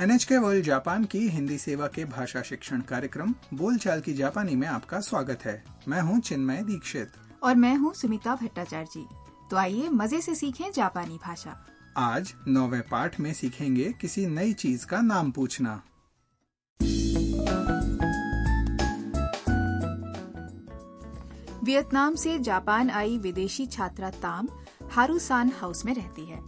NHK world Japan की हिंदी सेवा के भाषा शिक्षण कार्यक्रम बोलचाल की जापानी में आपका स्वागत है। मैं हूँ चिन्मय दीक्षित। और मैं हूँ सुमिता भट्टाचार्य। जी तो आइए मज़े से सीखें जापानी भाषा। आज नौवे पाठ में सीखेंगे किसी नई चीज़ का नाम पूछना। वियतनाम से जापान आई विदेशी छात्रा ताम हारूसान हाउस में रहती है।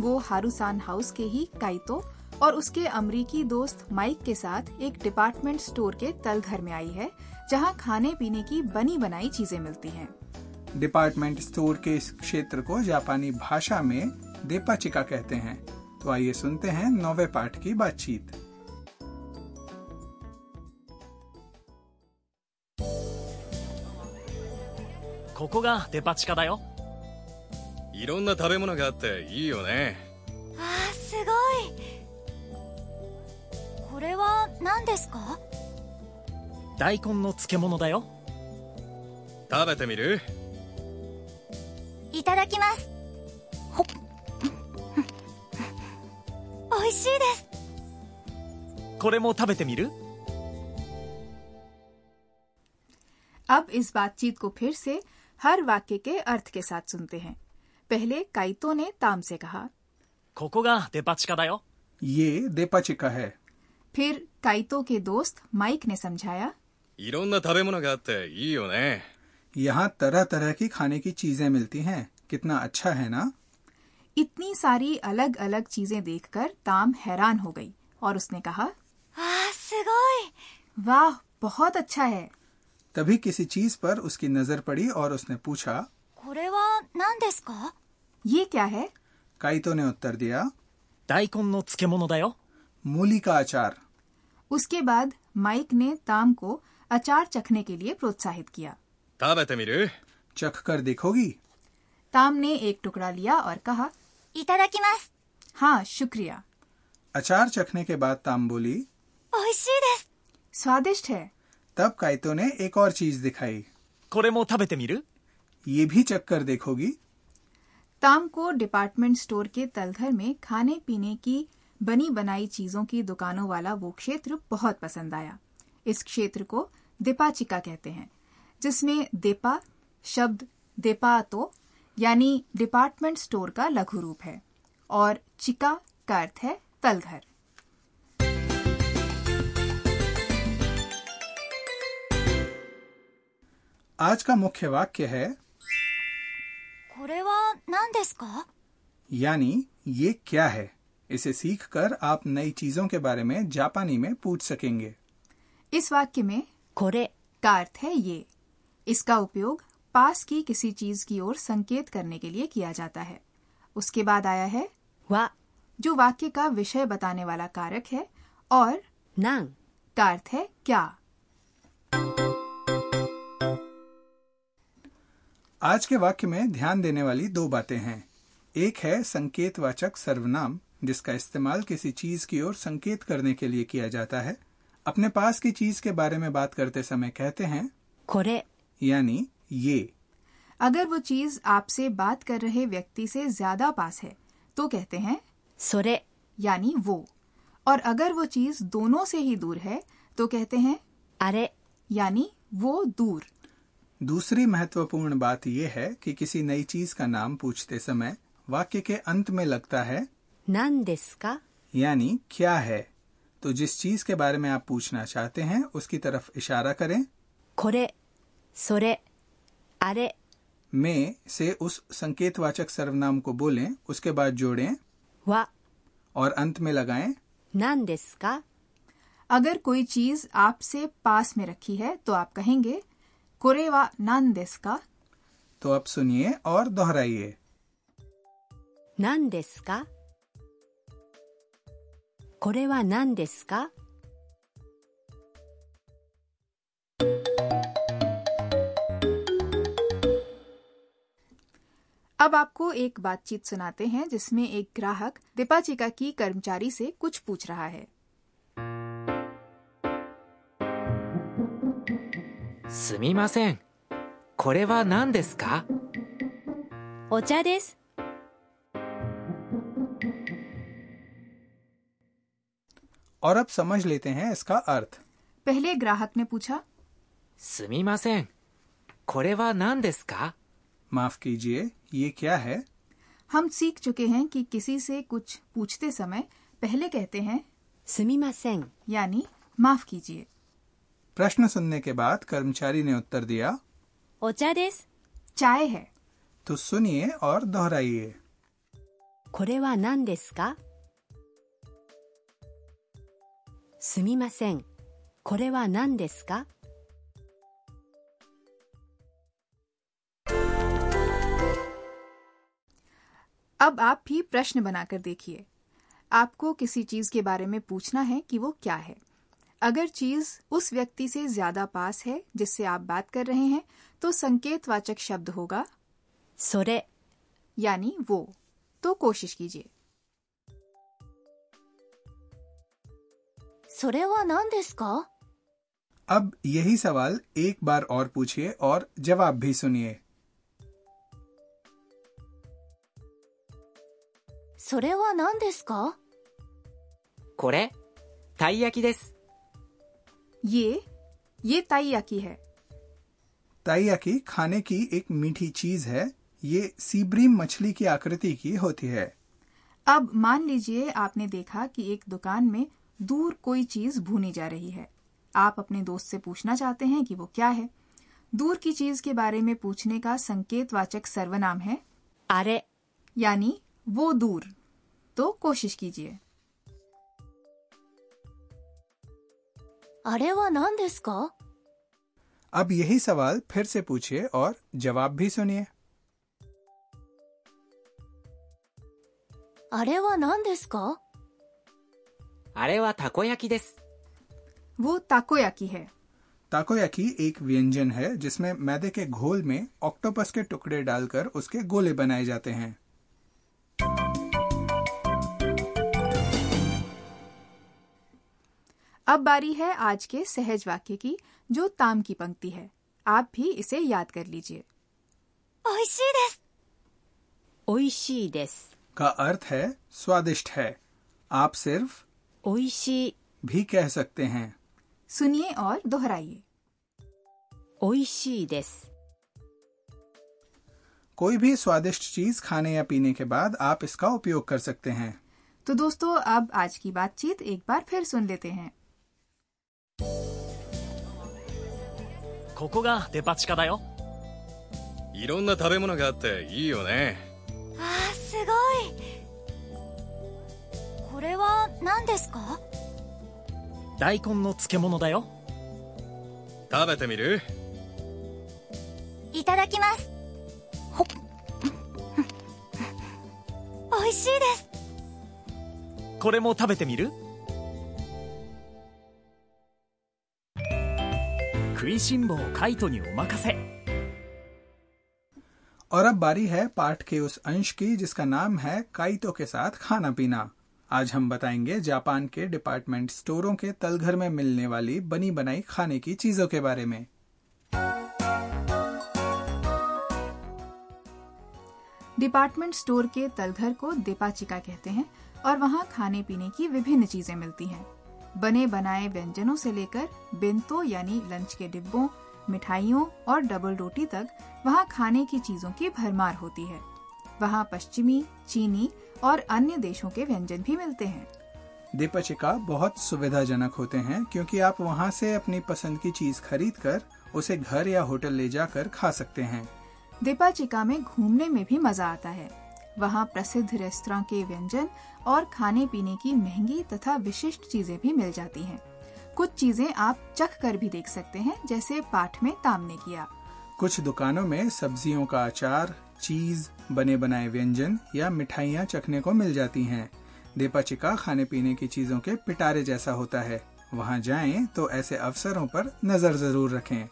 वो हारूसान हाउस के ही काइतो और उसके अमरीकी दोस्त माइक के साथ एक डिपार्टमेंट स्टोर के तल घर में आई है जहां खाने पीने की बनी बनाई चीजें मिलती हैं। डिपार्टमेंट स्टोर के इस क्षेत्र को जापानी भाषा में देपाचिका कहते हैं तो आइए सुनते हैं नौवे पाठ की बातचीत ここがデパ地下だよいろんな食べ物があっていいよね れは何ですか大根の漬物だよ食べてみるいただきますほっ美味しいです これも食べてみる अब इस बातचीत को फिर से हर वाक्य के अर्थ के साथ सुनते हैं पहले काइतो ने ताम से कहा ここがデパ地下だよ ये देपाचिका है फिर काइतो के दोस्त माइक ने समझाया いろんな食べ物があっていいよね यहाँ तरह तरह की खाने की चीजें मिलती हैं कितना अच्छा है ना इतनी सारी अलग अलग चीजें देखकर ताम हैरान हो गई और उसने कहा あーすごい वाह बहुत अच्छा है तभी किसी चीज पर उसकी नजर पड़ी और उसने पूछा これは何ですか ये क्या है काइतो ने उत्तर दिया 大根の漬物だよ मूली का अचार उसके बाद माइक ने ताम को अचार चखने के लिए प्रोत्साहित किया। चख कर देखोगी? ताम ने एक टुकड़ा लिया और कहा इतना हाँ शुक्रिया। अचार चखने के बाद ताम बोली स्वादिष्ट है। तब कायतो ने एक और चीज़ दिखाई। ये भी चख कर देखोगी? ताम को डिपार्टमेंट स्टोर के तलघर में खाने पीने की बनी बनाई चीज़ों की दुकानों वाला वो क्षेत्र बहुत पसंद आया। इस क्षेत्र को दीपाचिका कहते हैं जिसमें देपा शब्द देपातो यानी डिपार्टमेंट स्टोर का लघु रूप है और चिका का अर्थ है तलघर। आज का मुख्य वाक्य है यानी ये क्या है? इसे सीखकर आप नई चीज़ों के बारे में जापानी में पूछ सकेंगे। इस वाक्य में खोरे का अर्थ है ये। इसका उपयोग पास की किसी चीज़ की ओर संकेत करने के लिए किया जाता है। उसके बाद आया है वा। जो वाक्य का विषय बताने वाला कारक है और नांग। का अर्थ है क्या। आज के वाक्य में ध्यान देने वाली दो बातें हैं। एक है संकेतवाचक सर्वनाम जिसका इस्तेमाल किसी चीज़ की ओर संकेत करने के लिए किया जाता है अपने पास की चीज़ के बारे में बात करते समय कहते हैं खोरे यानी ये। अगर वो चीज़ आपसे बात कर रहे व्यक्ति से ज़्यादा पास है तो कहते हैं सोरे। यानी वो। और अगर वो चीज़ दोनों से ही दूर है तो कहते हैं अरे। यानी वो दूर। दूसरी महत्वपूर्ण बात यह है कि किसी नई चीज़ का नाम पूछते समय वाक्य के अंत में लगता है 何ですか यानी क्या है तो जिस चीज के बारे में आप पूछना चाहते हैं उसकी तरफ इशारा करें これそれあれ में से उस संकेतवाचक सर्वनाम को बोलें उसके बाद जोड़ें は और अंत में लगाएं 何ですか अगर कोई चीज आपसे पास में रखी है तो आप कहेंगे कोरेवा नान देस का तो अब सुनिए और दोहराइए 何ですか これは何ですか अब आपको एक बातचीत सुनाते हैं जिसमें एक ग्राहक दीपाचिका की कर्मचारी से कुछ पूछ रहा है すみませんこれは何ですかお茶です और अब समझ लेते हैं इसका अर्थ पहले ग्राहक ने पूछा すみません。これは何ですか माफ कीजिए ये क्या है हम सीख चुके हैं कि किसी से कुछ पूछते समय पहले कहते हैं すみません यानी माफ कीजिए प्रश्न सुनने के बाद कर्मचारी ने उत्तर दिया お茶です चाय है तो सुनिए और दोहराइए これは何ですか すみませんこれは何ですか अब आप भी प्रश्न बनाकर देखिए आपको किसी चीज के बारे में पूछना है कि वो क्या है अगर चीज उस व्यक्ति से ज्यादा पास है जिससे आप बात कर रहे हैं तो संकेतवाचक शब्द होगा それ यानी वो तो कोशिश कीजिए それは何ですか अब यही सवाल एक बार और पूछिए और जवाब भी सुनिए それは何ですかこれ、たい焼きです。 ये ये ताइयाकी है ताइयाकी खाने की एक मीठी चीज है ये सीब्रीम मछली की आकृति की होती है अब मान लीजिए आपने देखा कि एक दुकान में दूर कोई चीज़ भूनी जा रही है। आप अपने दोस्त से पूछना चाहते हैं कि वो क्या है। दूर की चीज़ के बारे में पूछने का संकेतवाचक सर्वनाम है। अरे यानी वो दूर। तो कोशिश कीजिए। अरे वो नाम अब यही सवाल फिर से पूछिए और जवाब भी सुनिए। अरे वो नाम あれはたこ焼きです。 वो ताकोयाकी है ताकोयाकी एक व्यंजन है जिसमें मैदे के घोल में ऑक्टोपस के टुकड़े डालकर उसके गोले बनाए जाते हैं अब बारी है आज के सहज वाक्य की जो ताम की पंक्ति है आप भी इसे याद कर लीजिए 美味しいです おいしいです का अर्थ है स्वादिष्ट है आप सिर्फ おいしい भी कह सकते हैं सुनिए और दोहराइए おいしいです कोई भी स्वादिष्ट चीज खाने या पीने के बाद आप इसका उपयोग कर सकते हैं तो दोस्तों अब आज की बातचीत एक बार फिर सुन लेते हैं ここがデパ地下だよいろんな食べ物があっていいよねあーすごいこ れは何ですか大根の漬物だよ食べてみるいただきますほっ美味しいですこれも食べてみる食いしん坊カイトにお任せ और अब बारी है पाठ के उस अंश की जिसका नाम है काइतो के साथ खाना पीना आज हम बताएँगे जापान के डिपार्टमेंट स्टोरों के तलघर में मिलने वाली बनी बनाई खाने की चीज़ों के बारे में। डिपार्टमेंट स्टोर के तलघर को देपाचिका कहते हैं और वहाँ खाने पीने की विभिन्न चीज़ें मिलती हैं। बने बनाए व्यंजनों से लेकर बिंतो यानी लंच के डिब्बों, मिठाइयों और डबल रोटी तक वहाँ खाने की चीज़ों की भरमार होती है। वहाँ पश्चिमी चीनी और अन्य देशों के व्यंजन भी मिलते हैं। दीपचिका बहुत सुविधाजनक होते हैं क्योंकि आप वहाँ से अपनी पसंद की चीज़ खरीद कर उसे घर या होटल ले जाकर खा सकते हैं। दीपाचिका में घूमने में भी मज़ा आता है। वहाँ प्रसिद्ध रेस्तरा के व्यंजन और खाने पीने की महँगी तथा विशिष्ट चीज़ें भी मिल जाती हैं। कुछ चीज़ें आप चख कर भी देख सकते हैं जैसे पाठ में ताम ने किया। कुछ दुकानों में सब्जियों का अचार चीज़ बने बनाए व्यंजन या मिठाइयाँ चखने को मिल जाती हैं। दीपाचिका खाने पीने की चीज़ों के पिटारे जैसा होता है। वहाँ जाएँ तो ऐसे अवसरों पर नज़र ज़रूर रखें।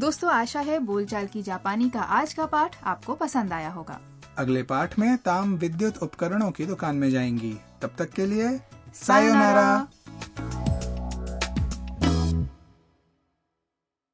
दोस्तों आशा है बोलचाल की जापानी का आज का पाठ आपको पसंद आया होगा। अगले पाठ में ताम विद्युत उपकरणों की दुकान में जाएँगी। तब तक के लिए सायोनारा